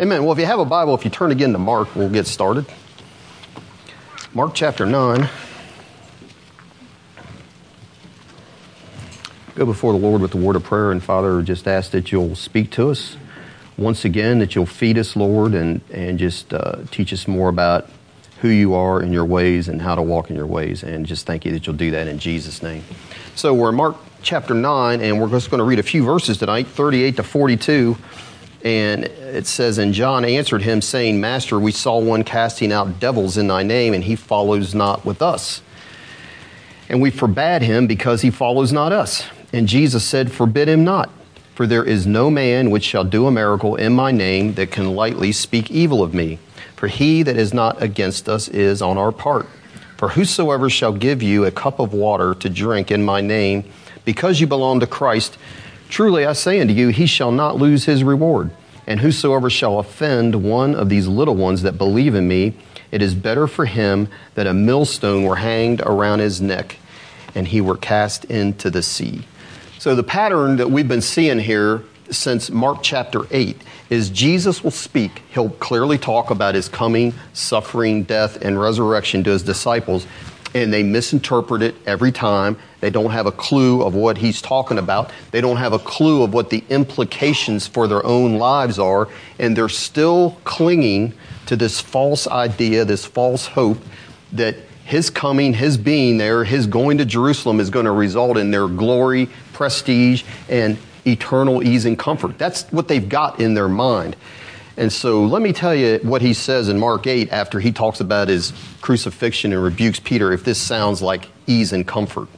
Amen. Well, if you have a Bible, if you turn again to Mark, we'll get started. Mark chapter 9. Go before the Lord with the word of prayer, and Father, just ask that you'll speak to us once again, that you'll feed us, Lord, and, and just uh, teach us more about who you are and your ways and how to walk in your ways. And just thank you that you'll do that in Jesus' name. So we're in Mark chapter 9, and we're just going to read a few verses tonight, 38 to 42. And it says, And John answered him, saying, Master, we saw one casting out devils in thy name, and he follows not with us. And we forbade him because he follows not us. And Jesus said, Forbid him not, for there is no man which shall do a miracle in my name that can lightly speak evil of me. For he that is not against us is on our part. For whosoever shall give you a cup of water to drink in my name, because you belong to Christ, Truly I say unto you, he shall not lose his reward. And whosoever shall offend one of these little ones that believe in me, it is better for him that a millstone were hanged around his neck and he were cast into the sea. So, the pattern that we've been seeing here since Mark chapter 8 is Jesus will speak. He'll clearly talk about his coming, suffering, death, and resurrection to his disciples and they misinterpret it every time. They don't have a clue of what he's talking about. They don't have a clue of what the implications for their own lives are, and they're still clinging to this false idea, this false hope that his coming, his being there, his going to Jerusalem is going to result in their glory, prestige, and eternal ease and comfort. That's what they've got in their mind. And so let me tell you what he says in Mark 8 after he talks about his crucifixion and rebukes Peter if this sounds like ease and comfort.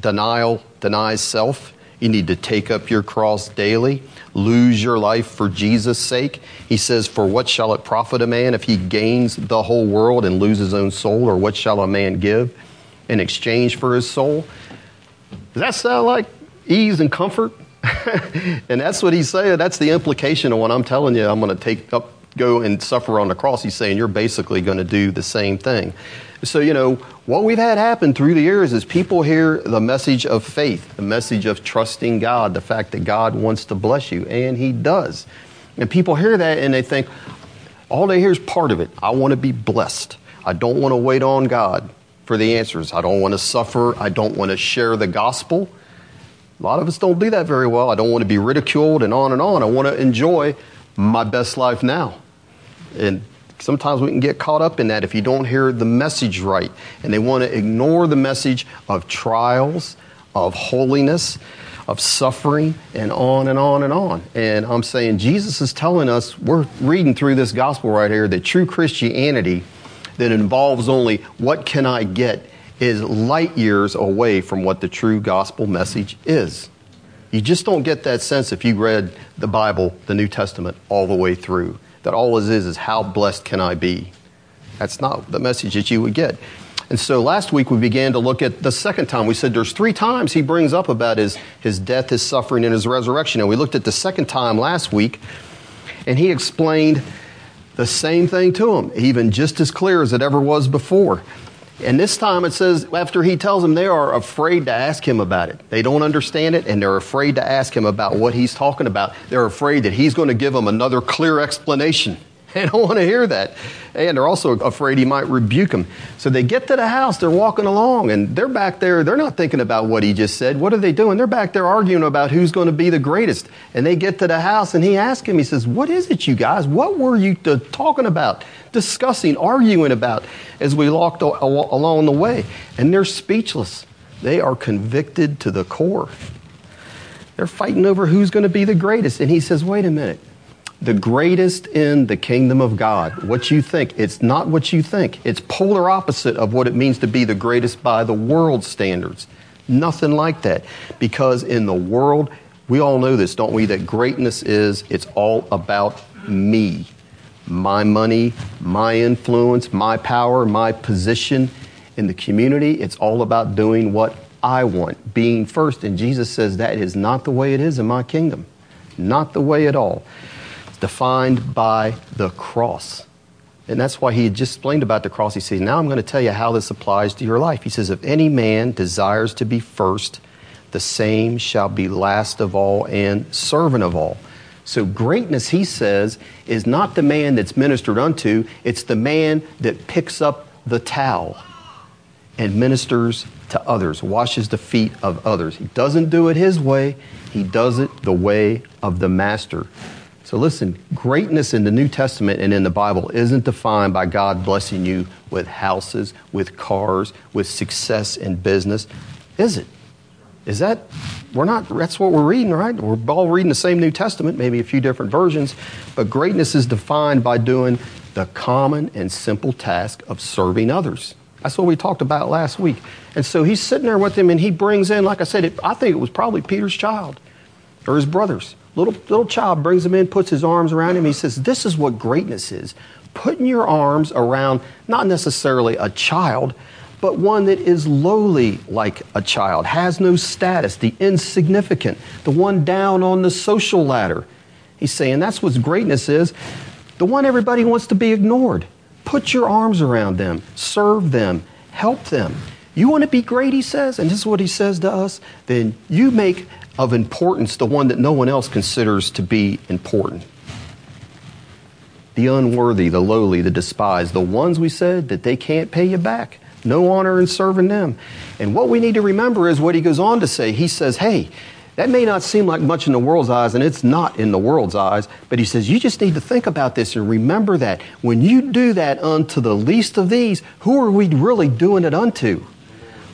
Denial denies self. You need to take up your cross daily, lose your life for Jesus' sake. He says, For what shall it profit a man if he gains the whole world and lose his own soul? Or what shall a man give in exchange for his soul? Does that sound like ease and comfort? and that's what he's saying. That's the implication of what I'm telling you. I'm going to take up, go and suffer on the cross. He's saying you're basically going to do the same thing. So, you know, what we've had happen through the years is people hear the message of faith, the message of trusting God, the fact that God wants to bless you, and He does. And people hear that and they think, all they hear is part of it. I want to be blessed. I don't want to wait on God for the answers. I don't want to suffer. I don't want to share the gospel. A lot of us don't do that very well. I don't want to be ridiculed and on and on. I want to enjoy my best life now. And sometimes we can get caught up in that if you don't hear the message right. And they want to ignore the message of trials, of holiness, of suffering, and on and on and on. And I'm saying Jesus is telling us, we're reading through this gospel right here, that true Christianity that involves only what can I get is light years away from what the true gospel message is. You just don't get that sense if you read the Bible, the New Testament, all the way through. That all it is is how blessed can I be? That's not the message that you would get. And so last week we began to look at the second time. We said there's three times he brings up about his, his death, his suffering, and his resurrection. And we looked at the second time last week, and he explained the same thing to him, even just as clear as it ever was before. And this time it says, after he tells them they are afraid to ask him about it. They don't understand it, and they're afraid to ask him about what he's talking about. They're afraid that he's going to give them another clear explanation. They don't want to hear that. And they're also afraid he might rebuke them. So they get to the house, they're walking along, and they're back there. They're not thinking about what he just said. What are they doing? They're back there arguing about who's going to be the greatest. And they get to the house, and he asks him, he says, What is it, you guys? What were you talking about, discussing, arguing about as we walked along the way? And they're speechless. They are convicted to the core. They're fighting over who's going to be the greatest. And he says, Wait a minute the greatest in the kingdom of God. What you think, it's not what you think. It's polar opposite of what it means to be the greatest by the world standards. Nothing like that. Because in the world, we all know this, don't we? That greatness is, it's all about me. My money, my influence, my power, my position in the community. It's all about doing what I want, being first. And Jesus says that is not the way it is in my kingdom. Not the way at all defined by the cross. And that's why he had just explained about the cross. He says, Now I'm going to tell you how this applies to your life. He says, If any man desires to be first, the same shall be last of all and servant of all. So, greatness, he says, is not the man that's ministered unto, it's the man that picks up the towel and ministers to others, washes the feet of others. He doesn't do it his way, he does it the way of the master. So, listen, greatness in the New Testament and in the Bible isn't defined by God blessing you with houses, with cars, with success in business, is it? Is that, we're not, that's what we're reading, right? We're all reading the same New Testament, maybe a few different versions, but greatness is defined by doing the common and simple task of serving others. That's what we talked about last week. And so he's sitting there with him and he brings in, like I said, it, I think it was probably Peter's child or his brothers. Little, little child brings him in, puts his arms around him. He says, This is what greatness is putting your arms around not necessarily a child, but one that is lowly like a child, has no status, the insignificant, the one down on the social ladder. He's saying that's what greatness is, the one everybody wants to be ignored. Put your arms around them, serve them, help them. You want to be great, he says, and this is what he says to us, then you make of importance the one that no one else considers to be important. The unworthy, the lowly, the despised, the ones we said that they can't pay you back. No honor in serving them. And what we need to remember is what he goes on to say. He says, hey, that may not seem like much in the world's eyes, and it's not in the world's eyes, but he says, you just need to think about this and remember that. When you do that unto the least of these, who are we really doing it unto?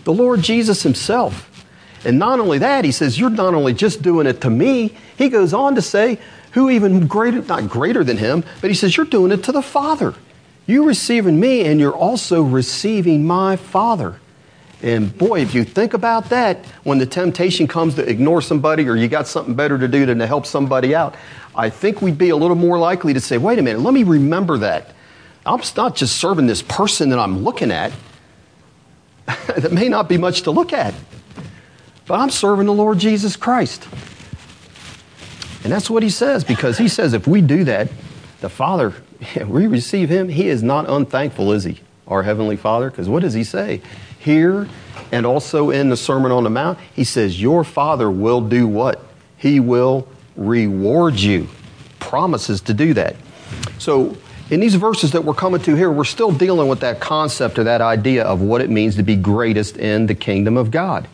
The Lord Jesus himself. And not only that, he says, you're not only just doing it to me, he goes on to say, who even greater, not greater than him, but he says, you're doing it to the Father. You're receiving me, and you're also receiving my Father. And boy, if you think about that, when the temptation comes to ignore somebody or you got something better to do than to help somebody out, I think we'd be a little more likely to say, wait a minute, let me remember that. I'm not just serving this person that I'm looking at. that may not be much to look at, but I'm serving the Lord Jesus Christ. And that's what he says, because he says if we do that, the Father we receive him, he is not unthankful, is he? Our Heavenly Father? Because what does he say? Here and also in the Sermon on the Mount, he says, Your Father will do what? He will reward you. Promises to do that. So, in these verses that we're coming to here, we're still dealing with that concept or that idea of what it means to be greatest in the kingdom of God.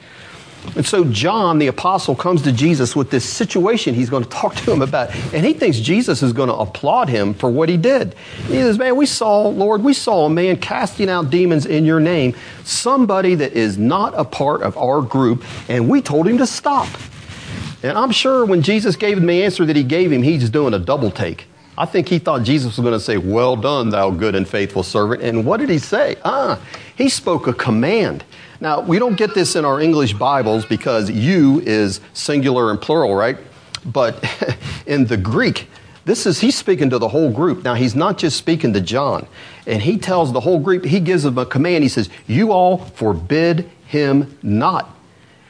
And so John, the apostle, comes to Jesus with this situation he's going to talk to him about. And he thinks Jesus is going to applaud him for what he did. He says, Man, we saw, Lord, we saw a man casting out demons in your name, somebody that is not a part of our group, and we told him to stop. And I'm sure when Jesus gave him the answer that he gave him, he's doing a double take. I think he thought Jesus was going to say, Well done, thou good and faithful servant. And what did he say? Ah, he spoke a command. Now, we don't get this in our English Bibles because you is singular and plural, right? But in the Greek, this is, he's speaking to the whole group. Now, he's not just speaking to John. And he tells the whole group, he gives them a command. He says, You all forbid him not.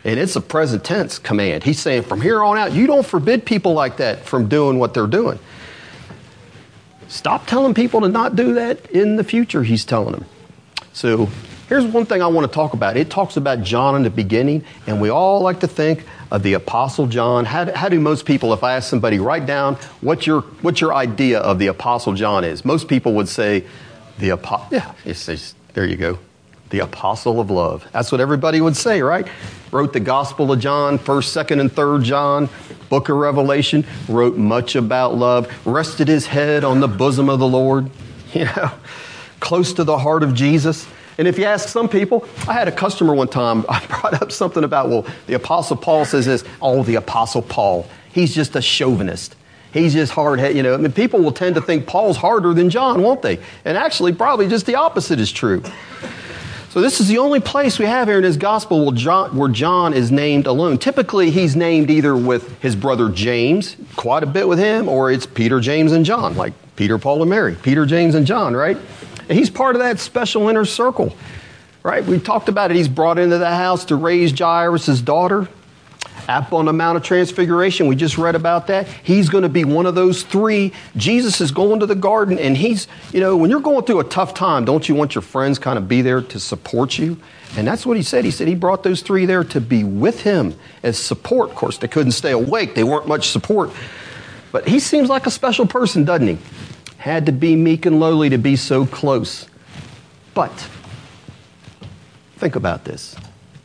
And it's a present tense command. He's saying, From here on out, you don't forbid people like that from doing what they're doing. Stop telling people to not do that in the future, he's telling them. So Here's one thing I want to talk about. It talks about John in the beginning, and we all like to think of the Apostle John. How do, how do most people, if I ask somebody, write down what your, what your idea of the Apostle John is? Most people would say, the Apostle, yeah, it's, it's, there you go. The Apostle of Love. That's what everybody would say, right? Wrote the Gospel of John, 1st, 2nd, and 3rd John, book of Revelation, wrote much about love, rested his head on the bosom of the Lord, you know, close to the heart of Jesus. And if you ask some people, I had a customer one time, I brought up something about, well, the Apostle Paul says this, oh, the Apostle Paul, he's just a chauvinist. He's just hard headed, you know. I mean, people will tend to think Paul's harder than John, won't they? And actually, probably just the opposite is true. So, this is the only place we have here in his gospel where John, where John, is named alone. Typically, he's named either with his brother James, quite a bit with him, or it's Peter, James, and John, like Peter, Paul, and Mary. Peter, James, and John, right? He's part of that special inner circle, right? We talked about it. He's brought into the house to raise Jairus' daughter. Up on the Mount of Transfiguration, we just read about that. He's going to be one of those three. Jesus is going to the garden, and he's, you know, when you're going through a tough time, don't you want your friends kind of be there to support you? And that's what he said. He said he brought those three there to be with him as support. Of course, they couldn't stay awake, they weren't much support. But he seems like a special person, doesn't he? Had to be meek and lowly to be so close. But think about this.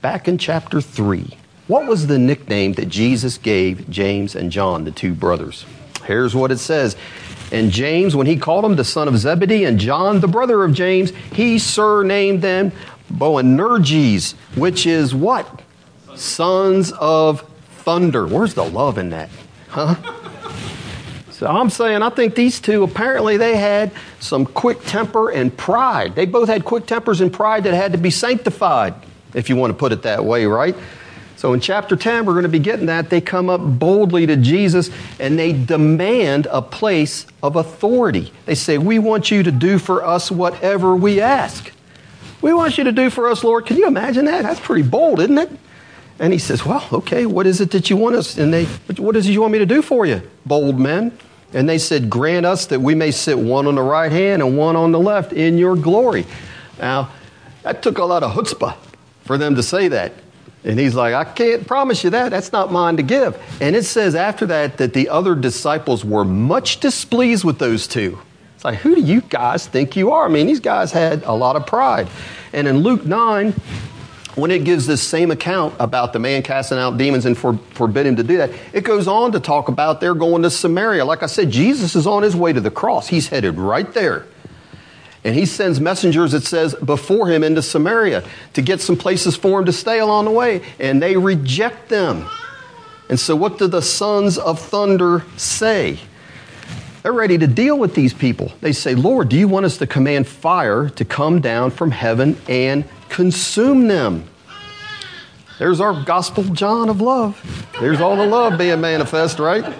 Back in chapter 3, what was the nickname that Jesus gave James and John, the two brothers? Here's what it says. And James, when he called him the son of Zebedee, and John, the brother of James, he surnamed them Boanerges, which is what? Sons of thunder. Where's the love in that? Huh? So I'm saying, I think these two apparently they had some quick temper and pride. They both had quick tempers and pride that had to be sanctified, if you want to put it that way, right? So in chapter 10, we're going to be getting that. They come up boldly to Jesus and they demand a place of authority. They say, We want you to do for us whatever we ask. We want you to do for us, Lord. Can you imagine that? That's pretty bold, isn't it? And he says, Well, okay, what is it that you want us? And they, What is it you want me to do for you, bold men? And they said, Grant us that we may sit one on the right hand and one on the left in your glory. Now, that took a lot of chutzpah for them to say that. And he's like, I can't promise you that. That's not mine to give. And it says after that that the other disciples were much displeased with those two. It's like, who do you guys think you are? I mean, these guys had a lot of pride. And in Luke 9, when it gives this same account about the man casting out demons and for, forbid him to do that, it goes on to talk about they're going to Samaria. Like I said, Jesus is on his way to the cross. He's headed right there. And he sends messengers, it says, before him into Samaria to get some places for him to stay along the way. And they reject them. And so, what do the sons of thunder say? They're ready to deal with these people. They say, Lord, do you want us to command fire to come down from heaven and consume them. There's our gospel John of love. There's all the love being manifest, right?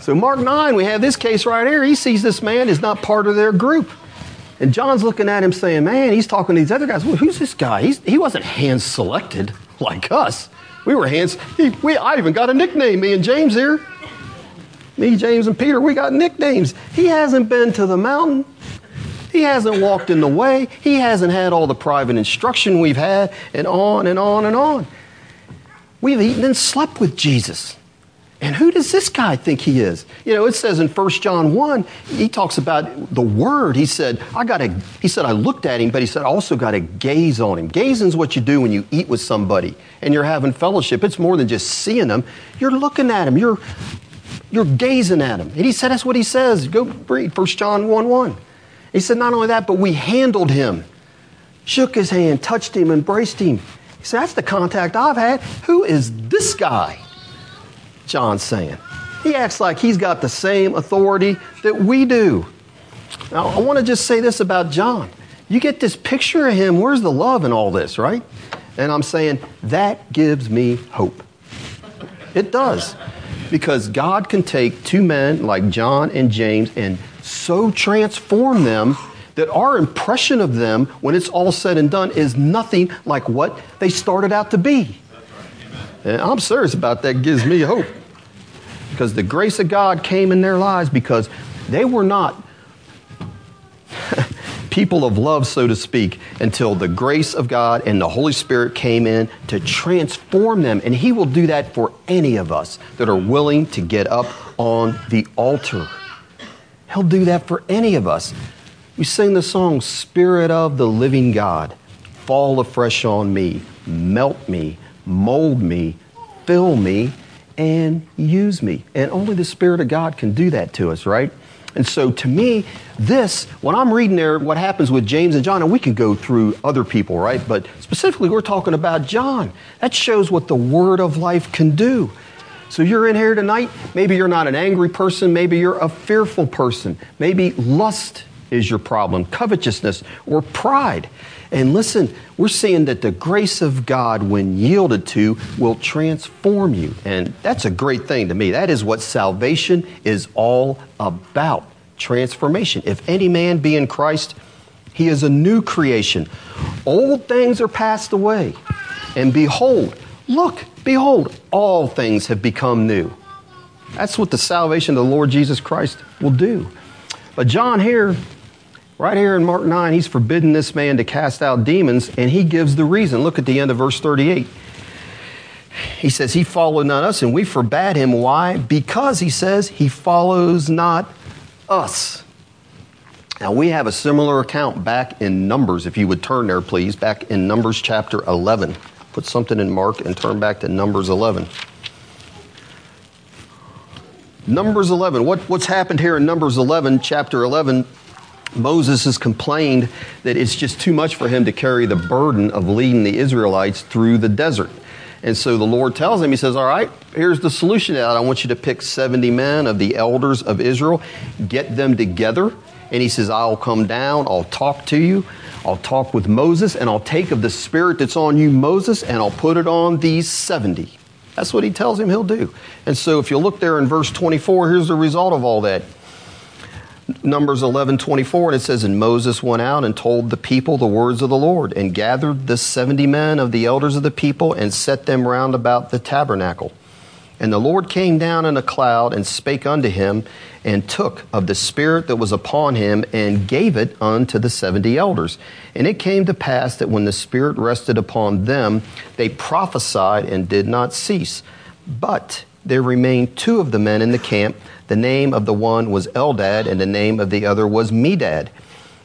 So, Mark 9, we have this case right here. He sees this man is not part of their group. And John's looking at him saying, Man, he's talking to these other guys. Well, who's this guy? He's, he wasn't hand selected like us. We were hands. He, we, I even got a nickname, me and James here. Me, James, and Peter, we got nicknames. He hasn't been to the mountain. He hasn't walked in the way. He hasn't had all the private instruction we've had, and on and on and on. We've eaten and slept with Jesus. And who does this guy think he is? You know, it says in 1 John 1, he talks about the word. He said, I got to, he said, I looked at him, but he said, I also got to gaze on him. Gazing is what you do when you eat with somebody and you're having fellowship. It's more than just seeing them. You're looking at him. You're, you're gazing at him. And he said, that's what he says. Go read 1 John 1 1. He said, Not only that, but we handled him, shook his hand, touched him, embraced him. He said, That's the contact I've had. Who is this guy? John's saying. He acts like he's got the same authority that we do. Now, I want to just say this about John. You get this picture of him, where's the love in all this, right? And I'm saying, that gives me hope. It does. Because God can take two men like John and James and so transform them that our impression of them, when it's all said and done, is nothing like what they started out to be. And I'm serious about that, gives me hope. Because the grace of God came in their lives because they were not people of love, so to speak, until the grace of God and the Holy Spirit came in to transform them. And He will do that for any of us that are willing to get up on the altar. He'll do that for any of us. We sing the song, Spirit of the Living God, fall afresh on me, melt me, mold me, fill me, and use me. And only the Spirit of God can do that to us, right? And so to me, this, when I'm reading there, what happens with James and John, and we can go through other people, right? But specifically, we're talking about John. That shows what the word of life can do. So you're in here tonight. Maybe you're not an angry person. Maybe you're a fearful person. Maybe lust is your problem, covetousness, or pride. And listen, we're seeing that the grace of God, when yielded to, will transform you. And that's a great thing to me. That is what salvation is all about transformation. If any man be in Christ, he is a new creation. Old things are passed away. And behold, look, Behold, all things have become new. That's what the salvation of the Lord Jesus Christ will do. But John here, right here in Mark 9, he's forbidden this man to cast out demons, and he gives the reason. Look at the end of verse 38. he says, He followed not us, and we forbade him. Why? Because he says, He follows not us. Now, we have a similar account back in Numbers, if you would turn there, please, back in Numbers chapter 11. Put something in Mark and turn back to Numbers 11. Numbers 11. What, what's happened here in Numbers 11, chapter 11? Moses has complained that it's just too much for him to carry the burden of leading the Israelites through the desert. And so the Lord tells him, He says, All right, here's the solution that. I want you to pick 70 men of the elders of Israel, get them together. And He says, I'll come down, I'll talk to you, I'll talk with Moses, and I'll take of the spirit that's on you, Moses, and I'll put it on these 70. That's what he tells him he'll do. And so if you look there in verse 24, here's the result of all that. Numbers 11, 24, and it says, And Moses went out and told the people the words of the Lord, and gathered the 70 men of the elders of the people, and set them round about the tabernacle. And the Lord came down in a cloud and spake unto him, and took of the Spirit that was upon him, and gave it unto the seventy elders. And it came to pass that when the Spirit rested upon them, they prophesied and did not cease. But there remained two of the men in the camp. The name of the one was Eldad, and the name of the other was Medad.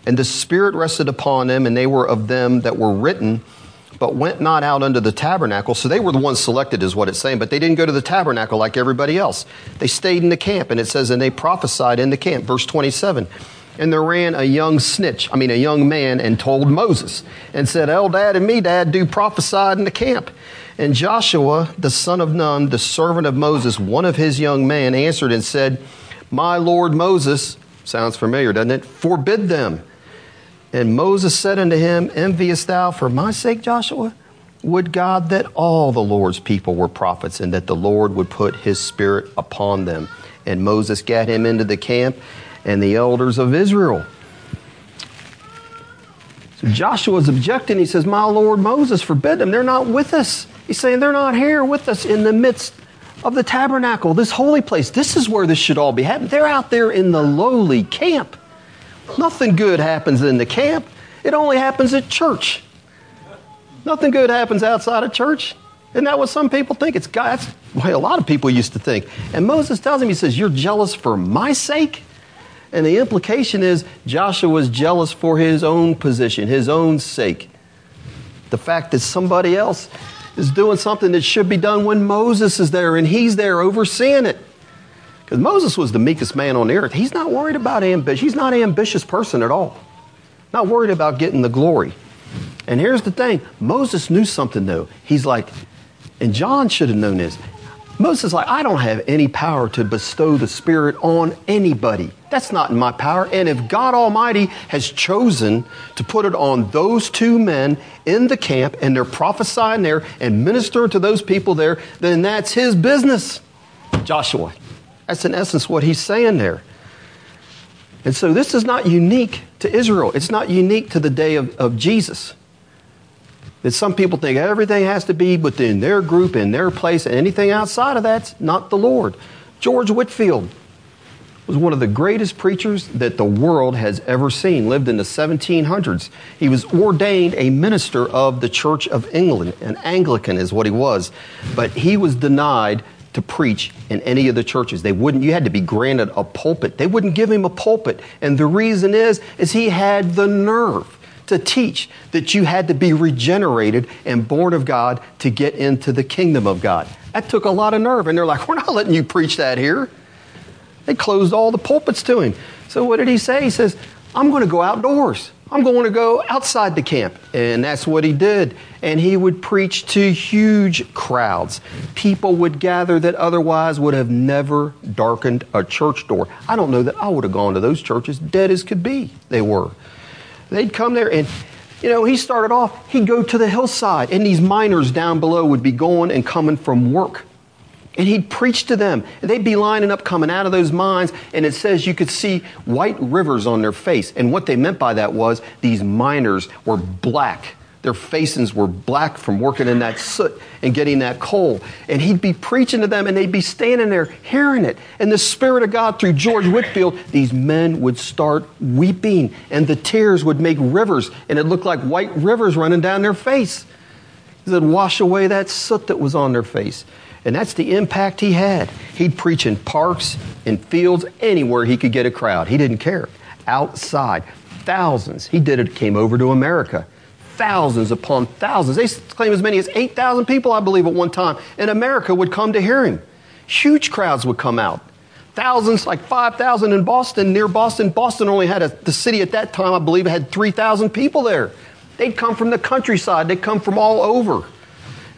And the Spirit rested upon them, and they were of them that were written but went not out unto the tabernacle. So they were the ones selected, is what it's saying, but they didn't go to the tabernacle like everybody else. They stayed in the camp, and it says, and they prophesied in the camp. Verse 27. And there ran a young snitch, I mean, a young man, and told Moses, and said, Eldad and Medad, do prophesy in the camp. And Joshua, the son of Nun, the servant of Moses, one of his young men, answered and said, My Lord Moses, sounds familiar, doesn't it? Forbid them. And Moses said unto him, Enviest thou for my sake, Joshua? Would God that all the Lord's people were prophets, and that the Lord would put his spirit upon them. And Moses got him into the camp and the elders of Israel. So Joshua's objecting. He says, My Lord Moses, forbid them. They're not with us. He's saying they're not here with us in the midst of the tabernacle, this holy place. This is where this should all be happening. They're out there in the lowly camp. Nothing good happens in the camp, it only happens at church. Nothing good happens outside of church. Isn't that what some people think? It's God. That's way a lot of people used to think. And Moses tells him, he says, You're jealous for my sake? And the implication is Joshua was jealous for his own position, his own sake. The fact that somebody else is doing something that should be done when Moses is there and he's there overseeing it. Because Moses was the meekest man on the earth. He's not worried about ambition. He's not an ambitious person at all. Not worried about getting the glory. And here's the thing Moses knew something, though. He's like, and John should have known this. Moses is like, I don't have any power to bestow the Spirit on anybody. That's not in my power. And if God Almighty has chosen to put it on those two men in the camp and they're prophesying there and ministering to those people there, then that's his business. Joshua, that's in essence what he's saying there. And so this is not unique to Israel. It's not unique to the day of, of Jesus. That some people think everything has to be within their group, in their place, and anything outside of that's not the Lord. George Whitefield was one of the greatest preachers that the world has ever seen, lived in the 1700s. He was ordained a minister of the Church of England, an Anglican is what he was. But he was denied to preach in any of the churches. They wouldn't, you had to be granted a pulpit. They wouldn't give him a pulpit. And the reason is, is he had the nerve to teach that you had to be regenerated and born of God to get into the kingdom of God. That took a lot of nerve. And they're like, we're not letting you preach that here. They closed all the pulpits to him. So what did he say? He says, I'm going to go outdoors. I'm going to go outside the camp. And that's what he did. And he would preach to huge crowds. People would gather that otherwise would have never darkened a church door. I don't know that I would have gone to those churches, dead as could be, they were. They'd come there and you know, he started off, he'd go to the hillside, and these miners down below would be going and coming from work. And he'd preach to them. And they'd be lining up coming out of those mines, and it says you could see white rivers on their face. And what they meant by that was these miners were black. Their faces were black from working in that soot and getting that coal. And he'd be preaching to them, and they'd be standing there hearing it. And the Spirit of God, through George Whitefield, these men would start weeping, and the tears would make rivers, and it looked like white rivers running down their face. He said, wash away that soot that was on their face. And that's the impact he had. He'd preach in parks, in fields, anywhere he could get a crowd. He didn't care. Outside, thousands. He did it, came over to America. Thousands upon thousands. They claim as many as 8,000 people, I believe, at one time in America would come to hear him. Huge crowds would come out. Thousands, like 5,000 in Boston, near Boston. Boston only had a, the city at that time, I believe, had 3,000 people there. They'd come from the countryside, they'd come from all over.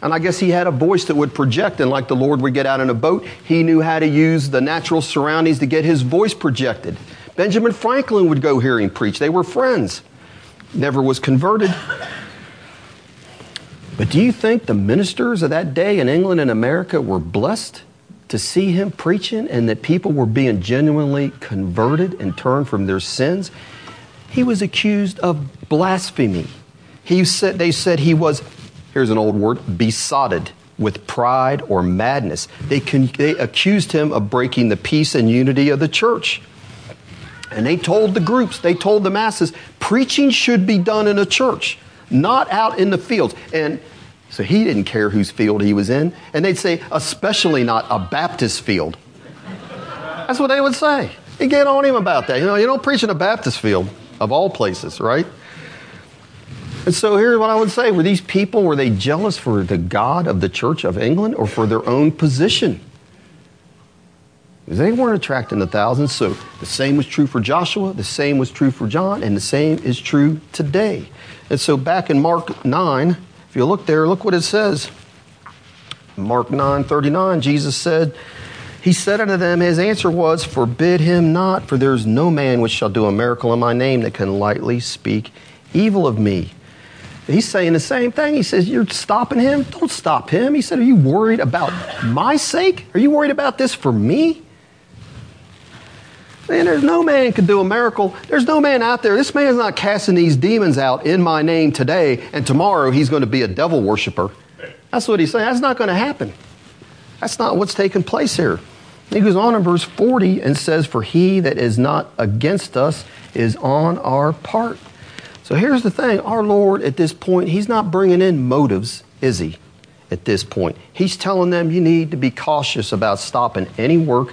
And I guess he had a voice that would project, and like the Lord would get out in a boat, he knew how to use the natural surroundings to get his voice projected. Benjamin Franklin would go hear him preach. They were friends. Never was converted. But do you think the ministers of that day in England and America were blessed to see him preaching and that people were being genuinely converted and turned from their sins? He was accused of blasphemy. He said, they said he was, here's an old word, besotted with pride or madness. They, con, they accused him of breaking the peace and unity of the church. And they told the groups, they told the masses, preaching should be done in a church, not out in the fields. And so he didn't care whose field he was in. And they'd say, especially not a Baptist field. That's what they would say. They get on him about that. You know, you don't preach in a Baptist field, of all places, right? And so here's what I would say. Were these people, were they jealous for the God of the Church of England or for their own position? They weren't attracting the thousands. So the same was true for Joshua, the same was true for John, and the same is true today. And so back in Mark 9, if you look there, look what it says. Mark 9 39, Jesus said, He said unto them, His answer was, Forbid him not, for there is no man which shall do a miracle in my name that can lightly speak evil of me. He's saying the same thing. He says, You're stopping him? Don't stop him. He said, Are you worried about my sake? Are you worried about this for me? Man, there's no man can do a miracle. There's no man out there. This man's not casting these demons out in my name today, and tomorrow he's going to be a devil worshiper. That's what he's saying. That's not going to happen. That's not what's taking place here. He goes on in verse 40 and says, For he that is not against us is on our part. So here's the thing our Lord at this point, He's not bringing in motives, is He? At this point, He's telling them you need to be cautious about stopping any work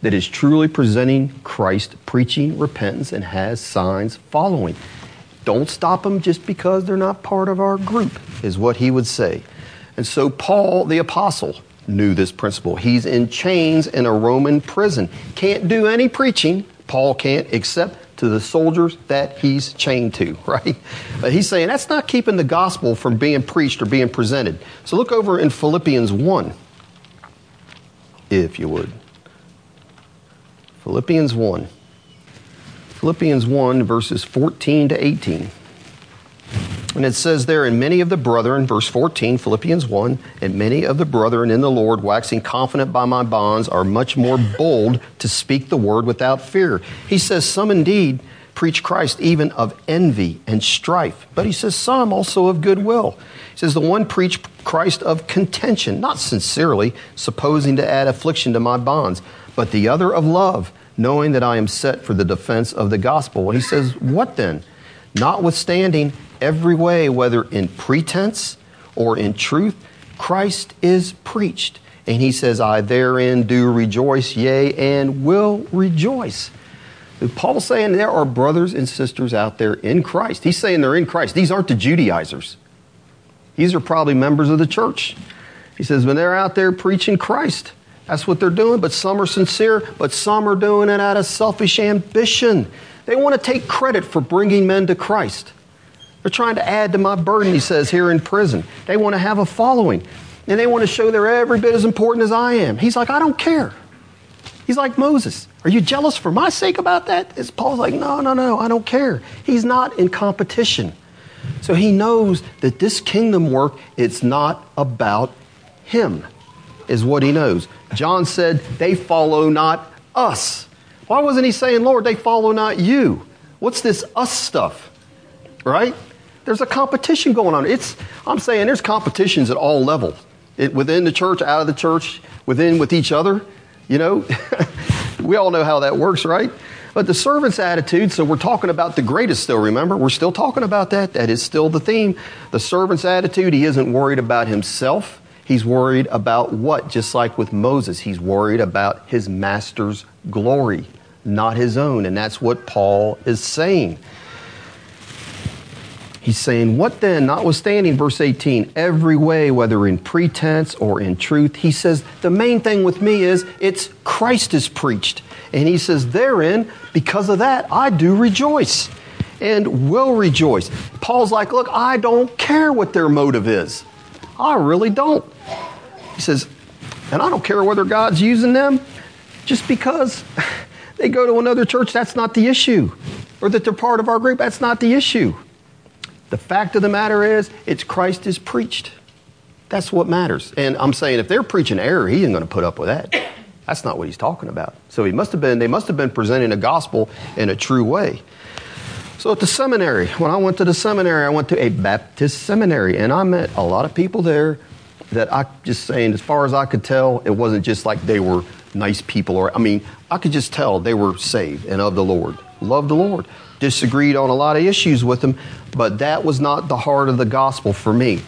that is truly presenting Christ, preaching repentance, and has signs following. Don't stop them just because they're not part of our group, is what he would say. And so, Paul the Apostle knew this principle. He's in chains in a Roman prison. Can't do any preaching, Paul can't, except to the soldiers that he's chained to, right? But he's saying that's not keeping the gospel from being preached or being presented. So look over in Philippians 1, if you would. Philippians 1. Philippians 1, verses 14 to 18. And it says there, and many of the brethren, verse 14, Philippians 1, and many of the brethren in the Lord, waxing confident by my bonds, are much more bold to speak the word without fear. He says, Some indeed preach Christ even of envy and strife, but he says, Some also of goodwill. He says, The one preach Christ of contention, not sincerely, supposing to add affliction to my bonds, but the other of love, knowing that I am set for the defense of the gospel. And he says, What then? Notwithstanding, every way, whether in pretense or in truth, Christ is preached. And he says, I therein do rejoice, yea, and will rejoice. Paul's saying there are brothers and sisters out there in Christ. He's saying they're in Christ. These aren't the Judaizers. These are probably members of the church. He says, when they're out there preaching Christ, that's what they're doing. But some are sincere, but some are doing it out of selfish ambition. They want to take credit for bringing men to Christ. They're trying to add to my burden, he says, here in prison. They want to have a following. And they want to show they're every bit as important as I am. He's like, I don't care. He's like Moses. Are you jealous for my sake about that? It's Paul's like, no, no, no, I don't care. He's not in competition. So he knows that this kingdom work, it's not about him, is what he knows. John said, they follow not us. Why wasn't he saying, Lord, they follow not you? What's this us stuff? Right? There's a competition going on. It's, I'm saying there's competitions at all levels. It, within the church, out of the church, within with each other. You know, we all know how that works, right? But the servant's attitude, so we're talking about the greatest still, remember? We're still talking about that. That is still the theme. The servant's attitude, he isn't worried about himself. He's worried about what? Just like with Moses, he's worried about his master's glory, not his own. And that's what Paul is saying. He's saying, What then? Notwithstanding, verse 18, every way, whether in pretense or in truth, he says, The main thing with me is it's Christ is preached. And he says, Therein, because of that, I do rejoice and will rejoice. Paul's like, Look, I don't care what their motive is. I really don't. He says, And I don't care whether God's using them just because they go to another church, that's not the issue. Or that they're part of our group, that's not the issue. The fact of the matter is, it's Christ is preached. That's what matters. And I'm saying if they're preaching error, he isn't going to put up with that. That's not what he's talking about. So he must have been, they must have been presenting a gospel in a true way. So at the seminary, when I went to the seminary, I went to a Baptist seminary, and I met a lot of people there that I just saying, as far as I could tell, it wasn't just like they were nice people, or I mean, I could just tell they were saved and of the Lord, loved the Lord disagreed on a lot of issues with him, but that was not the heart of the gospel for me.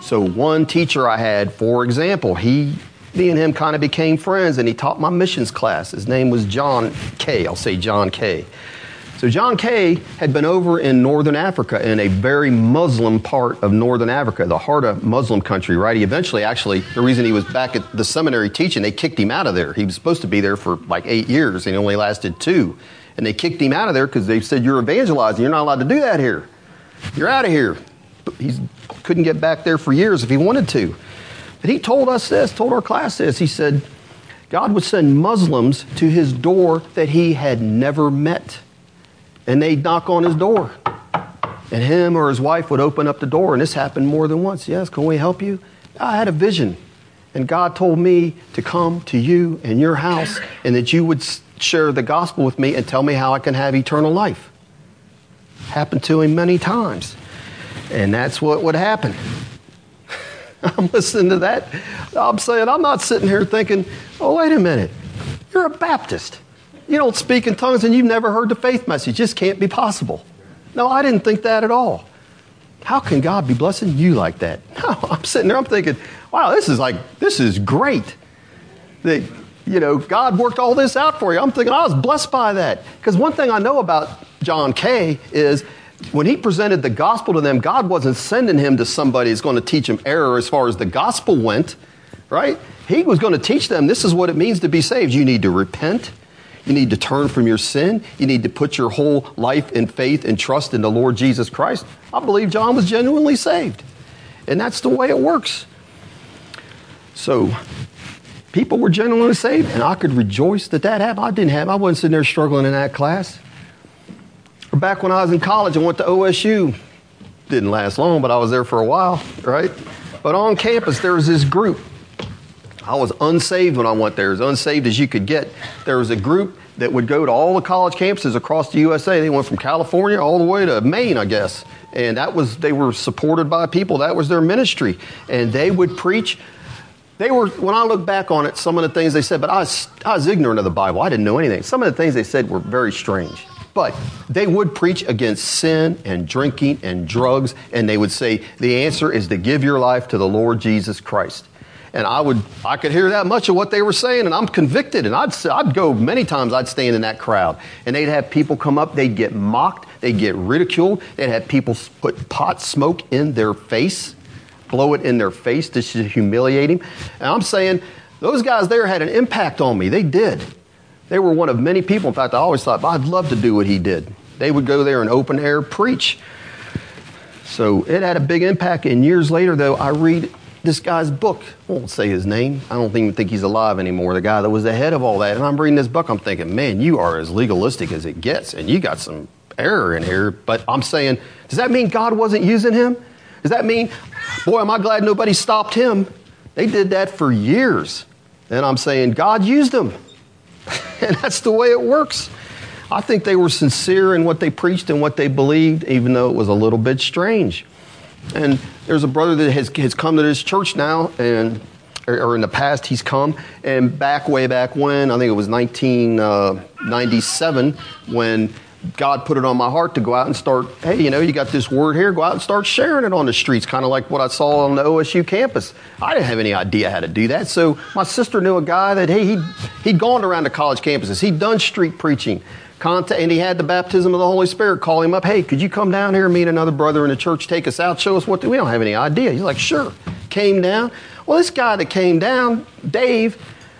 So, one teacher I had, for example, he, me and him kind of became friends, and he taught my missions class. His name was John Kay. I'll say John Kay. So, John Kay had been over in northern Africa, in a very Muslim part of northern Africa, the heart of Muslim country, right? He eventually, actually, the reason he was back at the seminary teaching, they kicked him out of there. He was supposed to be there for like eight years, and he only lasted two and they kicked him out of there because they said, You're evangelizing. You're not allowed to do that here. You're out of here. He couldn't get back there for years if he wanted to. But he told us this, told our class this. He said, God would send Muslims to his door that he had never met. And they'd knock on his door. And him or his wife would open up the door. And this happened more than once. Yes, can we help you? I had a vision. And God told me to come to you and your house and that you would share the gospel with me and tell me how I can have eternal life. Happened to him many times. And that's what would happen. I'm listening to that. I'm saying, I'm not sitting here thinking, oh, wait a minute. You're a Baptist. You don't speak in tongues and you've never heard the faith message. This can't be possible. No, I didn't think that at all. How can God be blessing you like that? No, I'm sitting there, I'm thinking, wow, this is like, this is great. You know, God worked all this out for you. I'm thinking I was blessed by that. Because one thing I know about John Kay is when he presented the gospel to them, God wasn't sending him to somebody who's going to teach him error as far as the gospel went, right? He was going to teach them this is what it means to be saved. You need to repent. You need to turn from your sin. You need to put your whole life in faith and trust in the Lord Jesus Christ. I believe John was genuinely saved. And that's the way it works. So people were genuinely saved, and I could rejoice that that happened. I didn't have, I wasn't sitting there struggling in that class. Or back when I was in college, I went to OSU. Didn't last long, but I was there for a while, right? But on campus, there was this group. I was unsaved when I went there, as unsaved as you could get. There was a group that would go to all the college campuses across the USA. They went from California all the way to Maine, I guess. And that was, they were supported by people. That was their ministry. And they would preach they were, when I look back on it, some of the things they said, but I was, I was ignorant of the Bible. I didn't know anything. Some of the things they said were very strange. But they would preach against sin and drinking and drugs, and they would say, the answer is to give your life to the Lord Jesus Christ. And I would, I could hear that much of what they were saying, and I'm convicted. And I'd, I'd go many times. I'd stand in that crowd, and they'd have people come up. They'd get mocked. They'd get ridiculed. They'd have people put pot smoke in their face blow it in their face to humiliate him. And I'm saying those guys there had an impact on me. They did. They were one of many people. In fact, I always thought, I'd love to do what he did. They would go there and open air preach. So it had a big impact. And years later, though, I read this guy's book. I won't say his name. I don't even think he's alive anymore. The guy that was the head of all that. And I'm reading this book. I'm thinking, man, you are as legalistic as it gets. And you got some error in here. But I'm saying, does that mean God wasn't using him? Does that mean, boy, am I glad nobody stopped him? They did that for years. And I'm saying, God used them. and that's the way it works. I think they were sincere in what they preached and what they believed, even though it was a little bit strange. And there's a brother that has, has come to this church now, and or in the past, he's come. And back, way back when, I think it was 1997, uh, when God put it on my heart to go out and start, hey, you know, you got this word here, go out and start sharing it on the streets, kind of like what I saw on the OSU campus. I didn't have any idea how to do that. So my sister knew a guy that, hey, he'd, he'd gone around the college campuses, he'd done street preaching, and he had the baptism of the Holy Spirit. Call him up, hey, could you come down here meet another brother in the church, take us out, show us what, to, we don't have any idea. He's like, sure. Came down. Well, this guy that came down, Dave,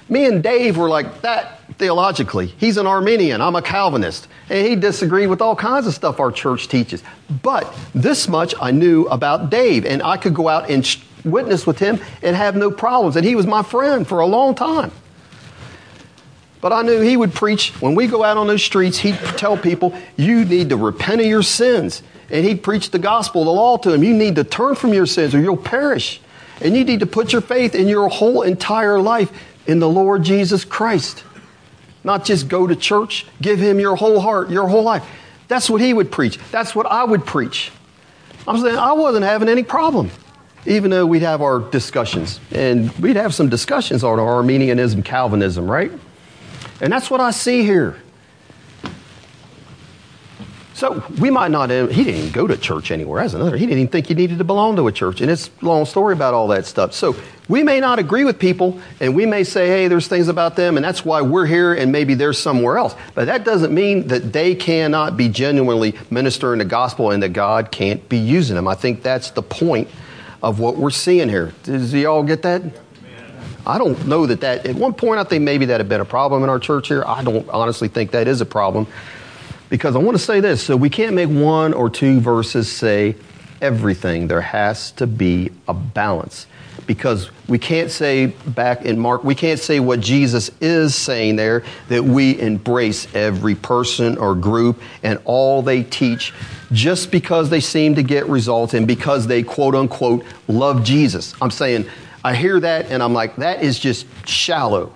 me and Dave were like that theologically. He's an Arminian, I'm a Calvinist, and he disagreed with all kinds of stuff our church teaches. But this much I knew about Dave, and I could go out and witness with him and have no problems. And he was my friend for a long time. But I knew he would preach, when we go out on those streets, he'd tell people, You need to repent of your sins. And he'd preach the gospel, the law to them. You need to turn from your sins or you'll perish. And you need to put your faith in your whole entire life in the Lord Jesus Christ. Not just go to church, give him your whole heart, your whole life. That's what he would preach. That's what I would preach. I'm saying I wasn't having any problem, even though we'd have our discussions. And we'd have some discussions on Arminianism, Calvinism, right? And that's what I see here. So we might not, he didn't even go to church anywhere. That's another. He didn't even think he needed to belong to a church. And it's a long story about all that stuff. So we may not agree with people and we may say, hey, there's things about them and that's why we're here and maybe they're somewhere else. But that doesn't mean that they cannot be genuinely ministering the gospel and that God can't be using them. I think that's the point of what we're seeing here. Does y'all get that? I don't know that that, at one point, I think maybe that had been a problem in our church here. I don't honestly think that is a problem. Because I want to say this so we can't make one or two verses say everything. There has to be a balance. Because we can't say back in Mark, we can't say what Jesus is saying there that we embrace every person or group and all they teach just because they seem to get results and because they quote unquote love Jesus. I'm saying, I hear that and I'm like, that is just shallow.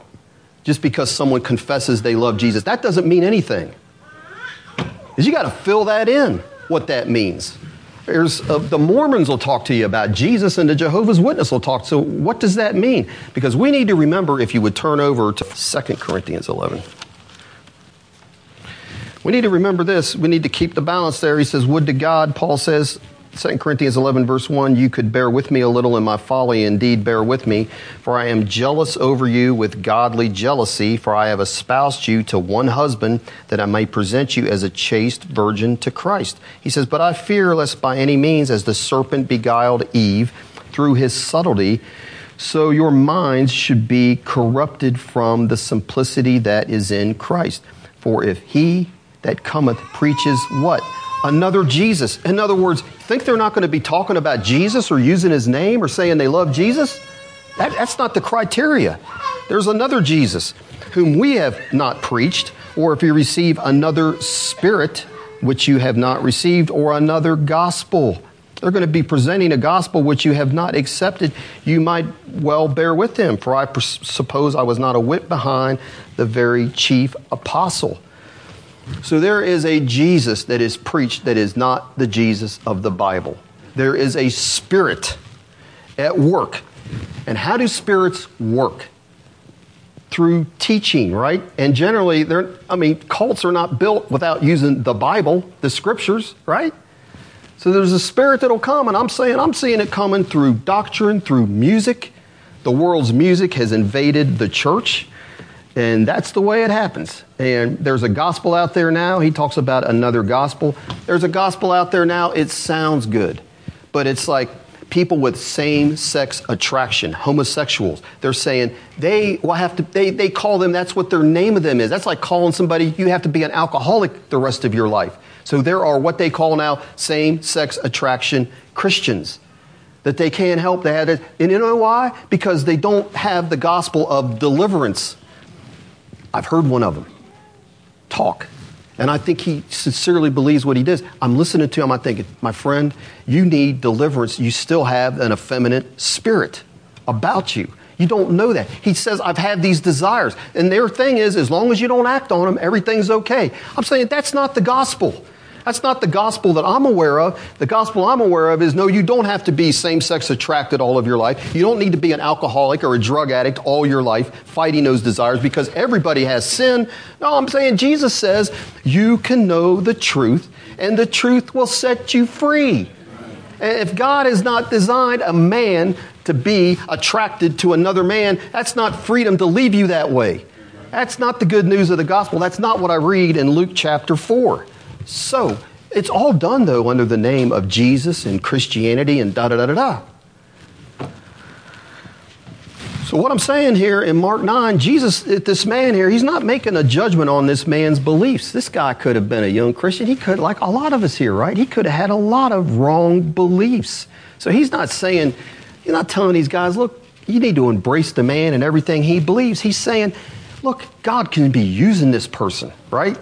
Just because someone confesses they love Jesus. That doesn't mean anything is you got to fill that in, what that means. Uh, the Mormons will talk to you about Jesus, and the Jehovah's Witness will talk. So, what does that mean? Because we need to remember, if you would turn over to 2 Corinthians 11. We need to remember this. We need to keep the balance there. He says, Would to God, Paul says, 2 Corinthians 11, verse 1 You could bear with me a little in my folly, indeed, bear with me, for I am jealous over you with godly jealousy, for I have espoused you to one husband, that I may present you as a chaste virgin to Christ. He says, But I fear lest by any means, as the serpent beguiled Eve through his subtlety, so your minds should be corrupted from the simplicity that is in Christ. For if he that cometh preaches what? another Jesus. In other words, think they're not going to be talking about Jesus or using his name or saying they love Jesus? That, that's not the criteria. There's another Jesus whom we have not preached, or if you receive another spirit which you have not received, or another gospel. They're going to be presenting a gospel which you have not accepted. You might well bear with them, for I suppose I was not a whit behind the very chief apostle. So there is a Jesus that is preached that is not the Jesus of the Bible. There is a spirit at work. And how do spirits work? Through teaching, right? And generally, they're, I mean, cults are not built without using the Bible, the scriptures, right? So there's a spirit that'll come, and I'm saying, I'm seeing it coming through doctrine, through music. The world's music has invaded the church. And that's the way it happens. And there's a gospel out there now. He talks about another gospel. There's a gospel out there now. It sounds good, but it's like people with same sex attraction, homosexuals. They're saying they will have to, they, they call them, that's what their name of them is. That's like calling somebody, you have to be an alcoholic the rest of your life. So there are what they call now same sex attraction Christians that they can't help. It. And you know why? Because they don't have the gospel of deliverance I've heard one of them talk. And I think he sincerely believes what he does. I'm listening to him. I'm thinking, my friend, you need deliverance. You still have an effeminate spirit about you. You don't know that. He says, I've had these desires. And their thing is, as long as you don't act on them, everything's okay. I'm saying that's not the gospel. That's not the gospel that I'm aware of. The gospel I'm aware of is no, you don't have to be same sex attracted all of your life. You don't need to be an alcoholic or a drug addict all your life fighting those desires because everybody has sin. No, I'm saying Jesus says you can know the truth and the truth will set you free. And if God has not designed a man to be attracted to another man, that's not freedom to leave you that way. That's not the good news of the gospel. That's not what I read in Luke chapter 4. So, it's all done, though, under the name of Jesus and Christianity and da da da da da. So, what I'm saying here in Mark 9, Jesus, this man here, he's not making a judgment on this man's beliefs. This guy could have been a young Christian. He could, like a lot of us here, right? He could have had a lot of wrong beliefs. So, he's not saying, he's not telling these guys, look, you need to embrace the man and everything he believes. He's saying, look, God can be using this person, right?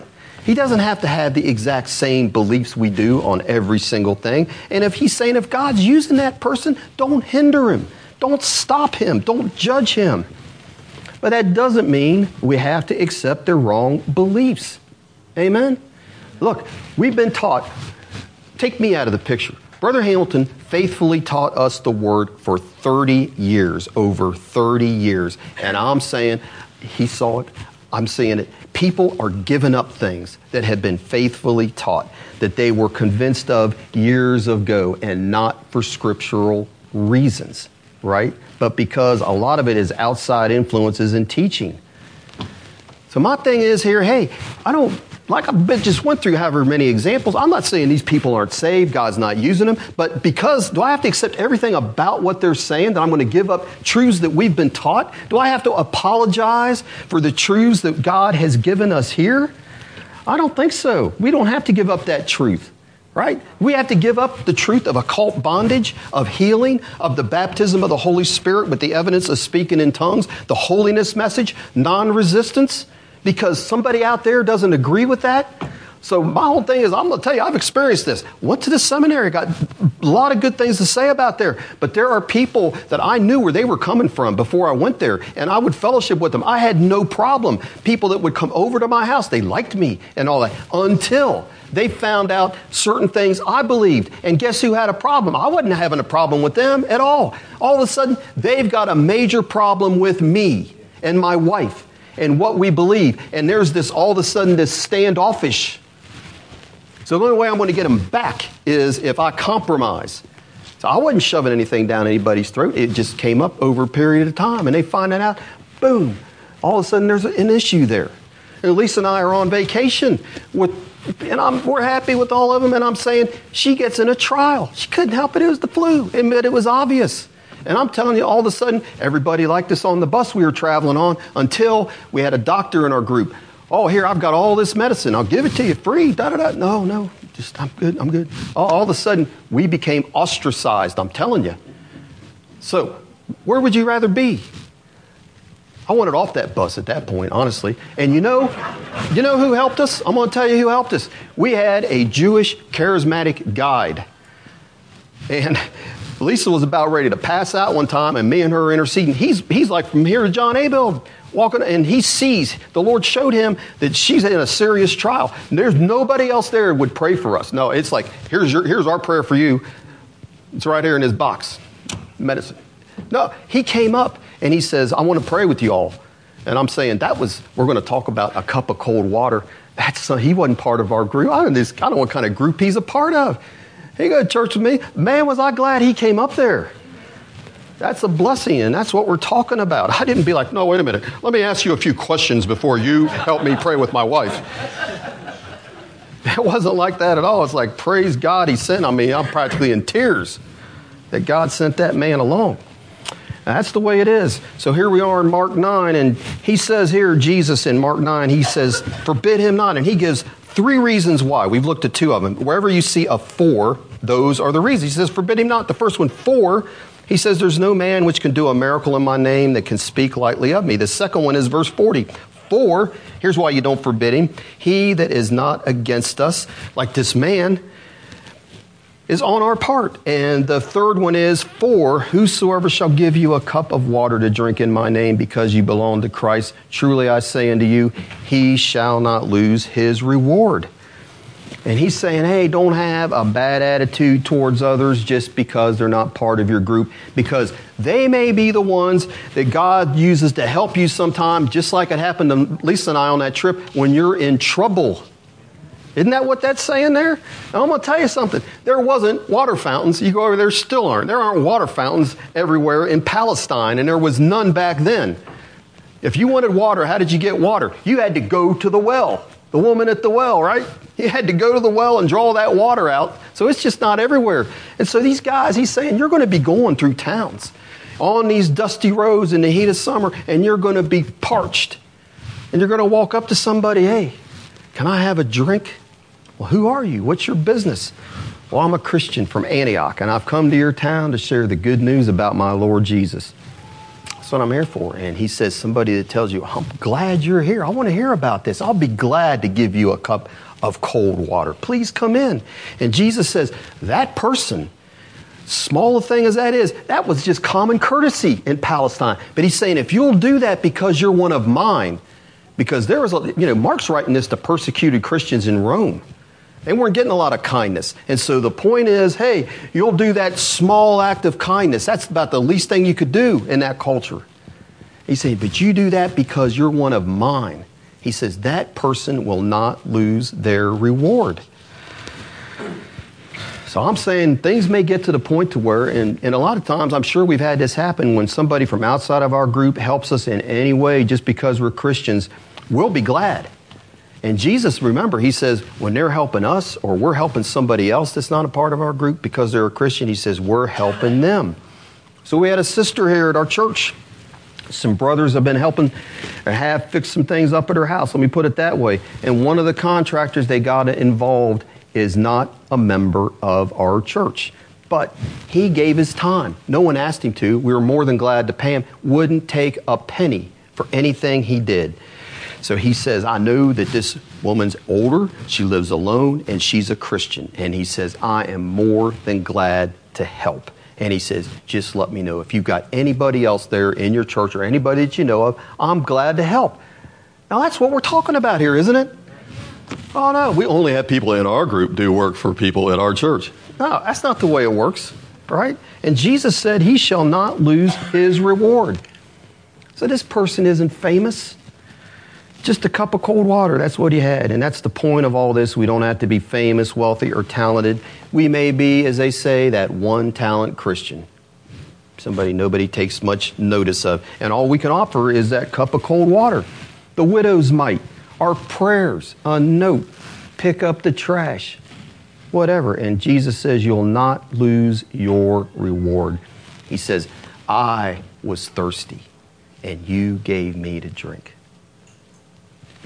He doesn't have to have the exact same beliefs we do on every single thing. And if he's saying if God's using that person, don't hinder him. Don't stop him. Don't judge him. But that doesn't mean we have to accept their wrong beliefs. Amen? Look, we've been taught, take me out of the picture. Brother Hamilton faithfully taught us the word for 30 years, over 30 years. And I'm saying, he saw it. I'm seeing it. People are giving up things that have been faithfully taught, that they were convinced of years ago, and not for scriptural reasons, right? But because a lot of it is outside influences and teaching. So my thing is here, hey, I don't like I just went through however many examples. I'm not saying these people aren't saved, God's not using them, but because do I have to accept everything about what they're saying that I'm going to give up truths that we've been taught? Do I have to apologize for the truths that God has given us here? I don't think so. We don't have to give up that truth right? We have to give up the truth of occult bondage, of healing, of the baptism of the Holy Spirit with the evidence of speaking in tongues, the holiness message, non resistance because somebody out there doesn't agree with that. So my whole thing is, I'm going to tell you, I've experienced this. Went to the seminary, got a lot of good things to say about there. But there are people that I knew where they were coming from before I went there, and I would fellowship with them. I had no problem. People that would come over to my house, they liked me and all that until they found out certain things I believed. And guess who had a problem? I wasn't having a problem with them at all. All of a sudden, they've got a major problem with me and my wife and what we believe. And there's this all of a sudden this standoffish. So the only way I'm going to get them back is if I compromise. So I wasn't shoving anything down anybody's throat. It just came up over a period of time, and they find it out. Boom! All of a sudden, there's an issue there. And Lisa and I are on vacation with, and I'm, we're happy with all of them. And I'm saying she gets in a trial. She couldn't help it. It was the flu, and it was obvious. And I'm telling you, all of a sudden, everybody liked us on the bus we were traveling on until we had a doctor in our group. Oh, here, I've got all this medicine. I'll give it to you free. Da, da, da. No, no, just, I'm good, I'm good. All, all of a sudden, we became ostracized, I'm telling you. So, where would you rather be? I wanted off that bus at that point, honestly. And you know, you know who helped us? I'm going to tell you who helped us. We had a Jewish charismatic guide. And Lisa was about ready to pass out one time, and me and her interceding. He's, he's like from here to John Abel walking, and he sees the Lord showed him that she's in a serious trial. There's nobody else there would pray for us. No, it's like here's your here's our prayer for you. It's right here in his box, medicine. No, he came up and he says, "I want to pray with you all." And I'm saying that was we're going to talk about a cup of cold water. That's uh, he wasn't part of our group. I don't know what kind of group he's a part of. He go to church with me. Man, was I glad he came up there. That's a blessing, and that's what we're talking about. I didn't be like, no, wait a minute. Let me ask you a few questions before you help me pray with my wife. It wasn't like that at all. It's like, praise God, he sent on me. I'm practically in tears that God sent that man along. That's the way it is. So here we are in Mark 9, and he says here, Jesus in Mark 9, he says, forbid him not. And he gives three reasons why. We've looked at two of them. Wherever you see a four, those are the reasons. He says, Forbid him not. The first one, for, he says, There's no man which can do a miracle in my name that can speak lightly of me. The second one is verse 40. For, here's why you don't forbid him. He that is not against us, like this man, is on our part. And the third one is, For whosoever shall give you a cup of water to drink in my name because you belong to Christ, truly I say unto you, he shall not lose his reward. And he's saying, hey, don't have a bad attitude towards others just because they're not part of your group, because they may be the ones that God uses to help you sometime, just like it happened to Lisa and I on that trip when you're in trouble. Isn't that what that's saying there? Now, I'm going to tell you something. There wasn't water fountains. You go over there, still aren't. There aren't water fountains everywhere in Palestine, and there was none back then. If you wanted water, how did you get water? You had to go to the well. The woman at the well, right? You had to go to the well and draw that water out. So it's just not everywhere. And so these guys, he's saying, you're going to be going through towns on these dusty roads in the heat of summer, and you're going to be parched. And you're going to walk up to somebody, hey, can I have a drink? Well, who are you? What's your business? Well, I'm a Christian from Antioch, and I've come to your town to share the good news about my Lord Jesus. That's what I'm here for. And he says, somebody that tells you, I'm glad you're here. I want to hear about this. I'll be glad to give you a cup of cold water. Please come in. And Jesus says, that person, small a thing as that is, that was just common courtesy in Palestine. But he's saying, if you'll do that because you're one of mine, because there was, you know, Mark's writing this to persecuted Christians in Rome. They weren't getting a lot of kindness. And so the point is hey, you'll do that small act of kindness. That's about the least thing you could do in that culture. He said, but you do that because you're one of mine. He says, that person will not lose their reward. So I'm saying things may get to the point to where, and, and a lot of times I'm sure we've had this happen when somebody from outside of our group helps us in any way just because we're Christians, we'll be glad. And Jesus, remember, he says, when they're helping us or we're helping somebody else that's not a part of our group because they're a Christian, he says, we're helping them. So we had a sister here at our church. Some brothers have been helping or have fixed some things up at her house. Let me put it that way. And one of the contractors they got involved is not a member of our church. But he gave his time. No one asked him to. We were more than glad to pay him. Wouldn't take a penny for anything he did. So he says, I know that this woman's older, she lives alone, and she's a Christian. And he says, I am more than glad to help. And he says, just let me know. If you've got anybody else there in your church or anybody that you know of, I'm glad to help. Now that's what we're talking about here, isn't it? Oh no, we only have people in our group do work for people at our church. No, that's not the way it works, right? And Jesus said he shall not lose his reward. So this person isn't famous. Just a cup of cold water, that's what he had. And that's the point of all this. We don't have to be famous, wealthy, or talented. We may be, as they say, that one talent Christian. Somebody nobody takes much notice of. And all we can offer is that cup of cold water. The widow's mite, our prayers, a note, pick up the trash, whatever. And Jesus says, You'll not lose your reward. He says, I was thirsty, and you gave me to drink.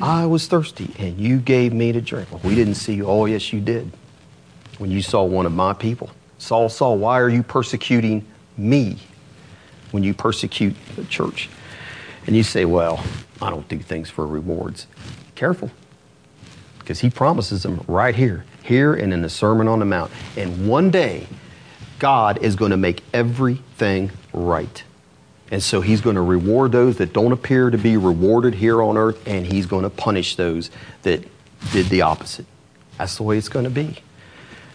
I was thirsty and you gave me to drink. Well, we didn't see you. Oh, yes, you did. When you saw one of my people. Saul, Saul, why are you persecuting me when you persecute the church? And you say, well, I don't do things for rewards. Careful, because he promises them right here, here and in the Sermon on the Mount. And one day, God is going to make everything right. And so he's going to reward those that don't appear to be rewarded here on earth, and he's going to punish those that did the opposite. That's the way it's going to be.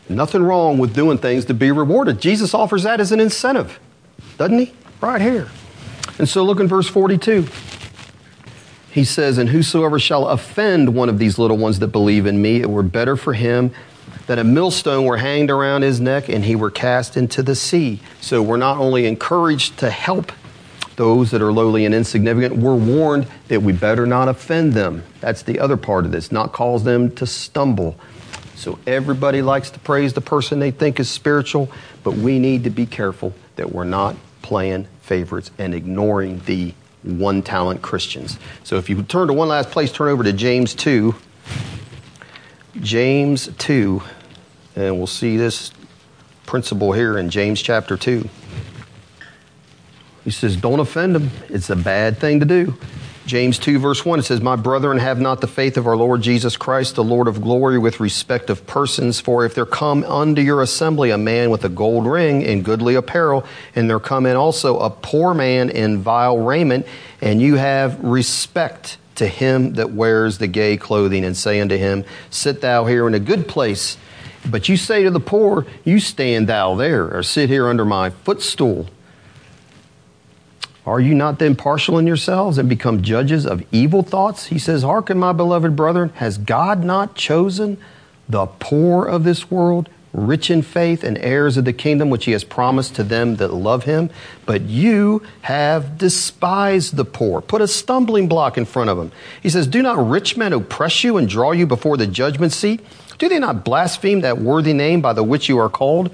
Nothing wrong with doing things to be rewarded. Jesus offers that as an incentive, doesn't he? Right here. And so look in verse 42. He says, And whosoever shall offend one of these little ones that believe in me, it were better for him that a millstone were hanged around his neck and he were cast into the sea. So we're not only encouraged to help those that are lowly and insignificant, we're warned that we better not offend them. That's the other part of this, not cause them to stumble. So everybody likes to praise the person they think is spiritual, but we need to be careful that we're not playing favorites and ignoring the one talent Christians. So if you turn to one last place, turn over to James 2. James 2, and we'll see this principle here in James chapter 2. He says, Don't offend them. It's a bad thing to do. James 2, verse 1, it says, My brethren, have not the faith of our Lord Jesus Christ, the Lord of glory, with respect of persons. For if there come unto your assembly a man with a gold ring and goodly apparel, and there come in also a poor man in vile raiment, and you have respect to him that wears the gay clothing, and say unto him, Sit thou here in a good place. But you say to the poor, You stand thou there, or sit here under my footstool. Are you not then partial in yourselves and become judges of evil thoughts? He says, Hearken, my beloved brethren, has God not chosen the poor of this world, rich in faith, and heirs of the kingdom which he has promised to them that love him? But you have despised the poor, put a stumbling block in front of them. He says, Do not rich men oppress you and draw you before the judgment seat? Do they not blaspheme that worthy name by the which you are called?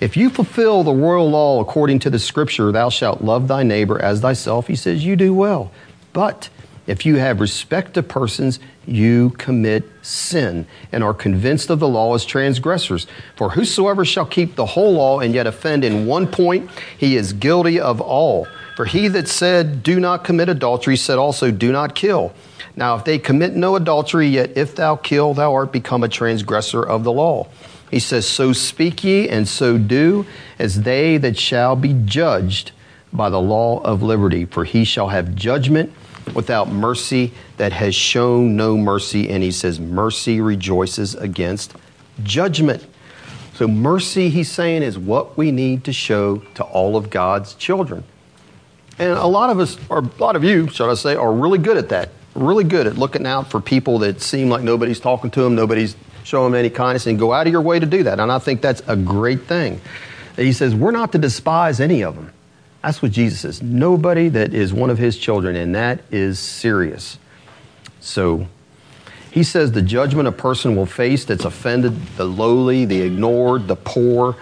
If you fulfill the royal law according to the scripture, thou shalt love thy neighbor as thyself, he says, you do well. But if you have respect to persons, you commit sin and are convinced of the law as transgressors. For whosoever shall keep the whole law and yet offend in one point, he is guilty of all. For he that said, Do not commit adultery, said also, Do not kill. Now, if they commit no adultery, yet if thou kill, thou art become a transgressor of the law. He says, So speak ye and so do, as they that shall be judged by the law of liberty. For he shall have judgment without mercy that has shown no mercy. And he says, Mercy rejoices against judgment. So, mercy, he's saying, is what we need to show to all of God's children. And a lot of us, or a lot of you, should I say, are really good at that. Really good at looking out for people that seem like nobody's talking to them, nobody's showing them any kindness, and go out of your way to do that. And I think that's a great thing. He says, We're not to despise any of them. That's what Jesus says. Nobody that is one of his children, and that is serious. So he says the judgment a person will face that's offended the lowly, the ignored, the poor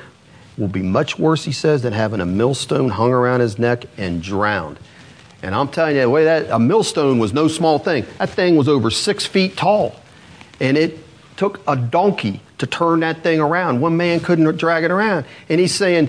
will be much worse, he says, than having a millstone hung around his neck and drowned. And I'm telling you, the way that a millstone was no small thing. That thing was over six feet tall. And it took a donkey to turn that thing around. One man couldn't drag it around. And he's saying,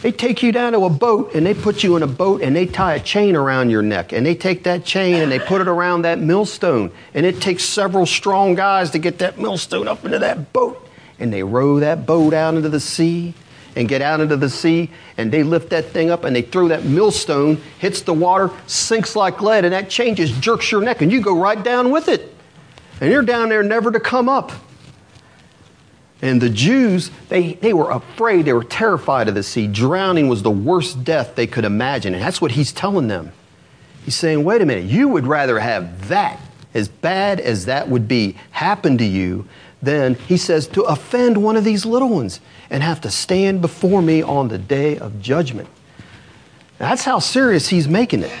they take you down to a boat and they put you in a boat and they tie a chain around your neck and they take that chain and they put it around that millstone. And it takes several strong guys to get that millstone up into that boat. And they row that boat out into the sea and get out into the sea and they lift that thing up and they throw that millstone, hits the water, sinks like lead, and that changes, jerks your neck and you go right down with it. And you're down there never to come up. And the Jews, they, they were afraid, they were terrified of the sea. Drowning was the worst death they could imagine. And that's what he's telling them. He's saying, wait a minute, you would rather have that, as bad as that would be, happen to you than, he says, to offend one of these little ones and have to stand before me on the day of judgment. That's how serious he's making it.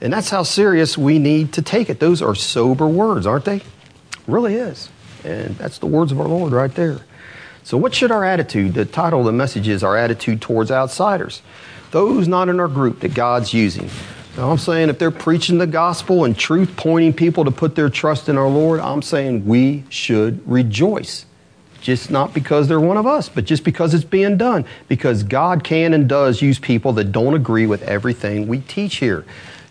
And that's how serious we need to take it. Those are sober words, aren't they? Really is. And that's the words of our Lord right there. So, what should our attitude? The title of the message is Our Attitude Towards Outsiders. Those not in our group that God's using. Now, I'm saying if they're preaching the gospel and truth, pointing people to put their trust in our Lord, I'm saying we should rejoice. Just not because they're one of us, but just because it's being done. Because God can and does use people that don't agree with everything we teach here.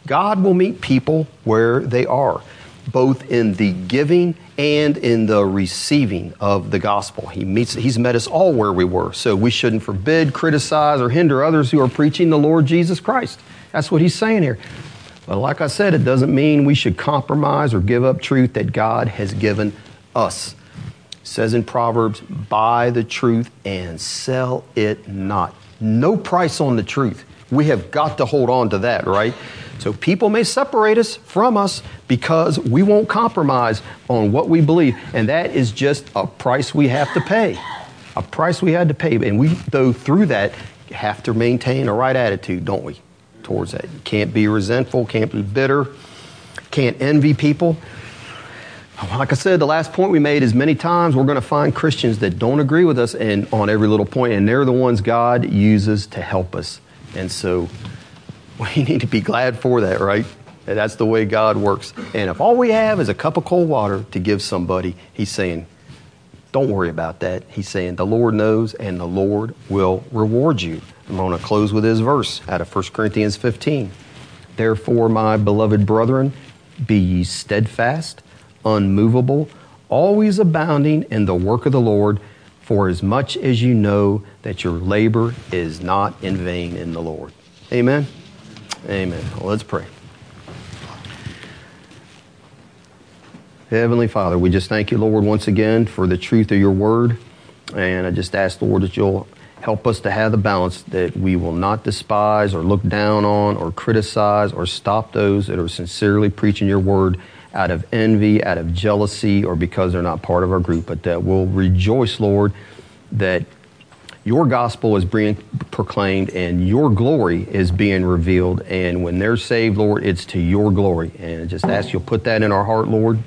God will meet people where they are both in the giving and in the receiving of the gospel. He meets, he's met us all where we were. So we shouldn't forbid, criticize, or hinder others who are preaching the Lord Jesus Christ. That's what he's saying here. But like I said, it doesn't mean we should compromise or give up truth that God has given us. It says in Proverbs, buy the truth and sell it not. No price on the truth. We have got to hold on to that, right? So people may separate us from us because we won't compromise on what we believe. And that is just a price we have to pay. A price we had to pay. And we, though, through that, have to maintain a right attitude, don't we, towards that? You can't be resentful, can't be bitter, can't envy people. Like I said, the last point we made is many times we're going to find Christians that don't agree with us and on every little point, and they're the ones God uses to help us. And so we need to be glad for that, right? That's the way God works. And if all we have is a cup of cold water to give somebody, He's saying, don't worry about that. He's saying, the Lord knows and the Lord will reward you. I'm going to close with this verse out of 1 Corinthians 15. Therefore, my beloved brethren, be ye steadfast, unmovable, always abounding in the work of the Lord, for as much as you know that your labor is not in vain in the Lord. Amen. Amen. Well, let's pray. Heavenly Father, we just thank you, Lord, once again for the truth of your word. And I just ask, Lord, that you'll help us to have the balance that we will not despise or look down on or criticize or stop those that are sincerely preaching your word out of envy, out of jealousy, or because they're not part of our group, but that we'll rejoice, Lord, that your gospel is being proclaimed and your glory is being revealed. And when they're saved, Lord, it's to your glory. And I just ask you'll put that in our heart, Lord.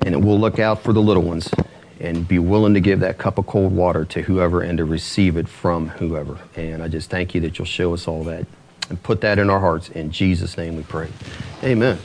And we'll look out for the little ones and be willing to give that cup of cold water to whoever and to receive it from whoever. And I just thank you that you'll show us all that and put that in our hearts. In Jesus' name we pray. Amen.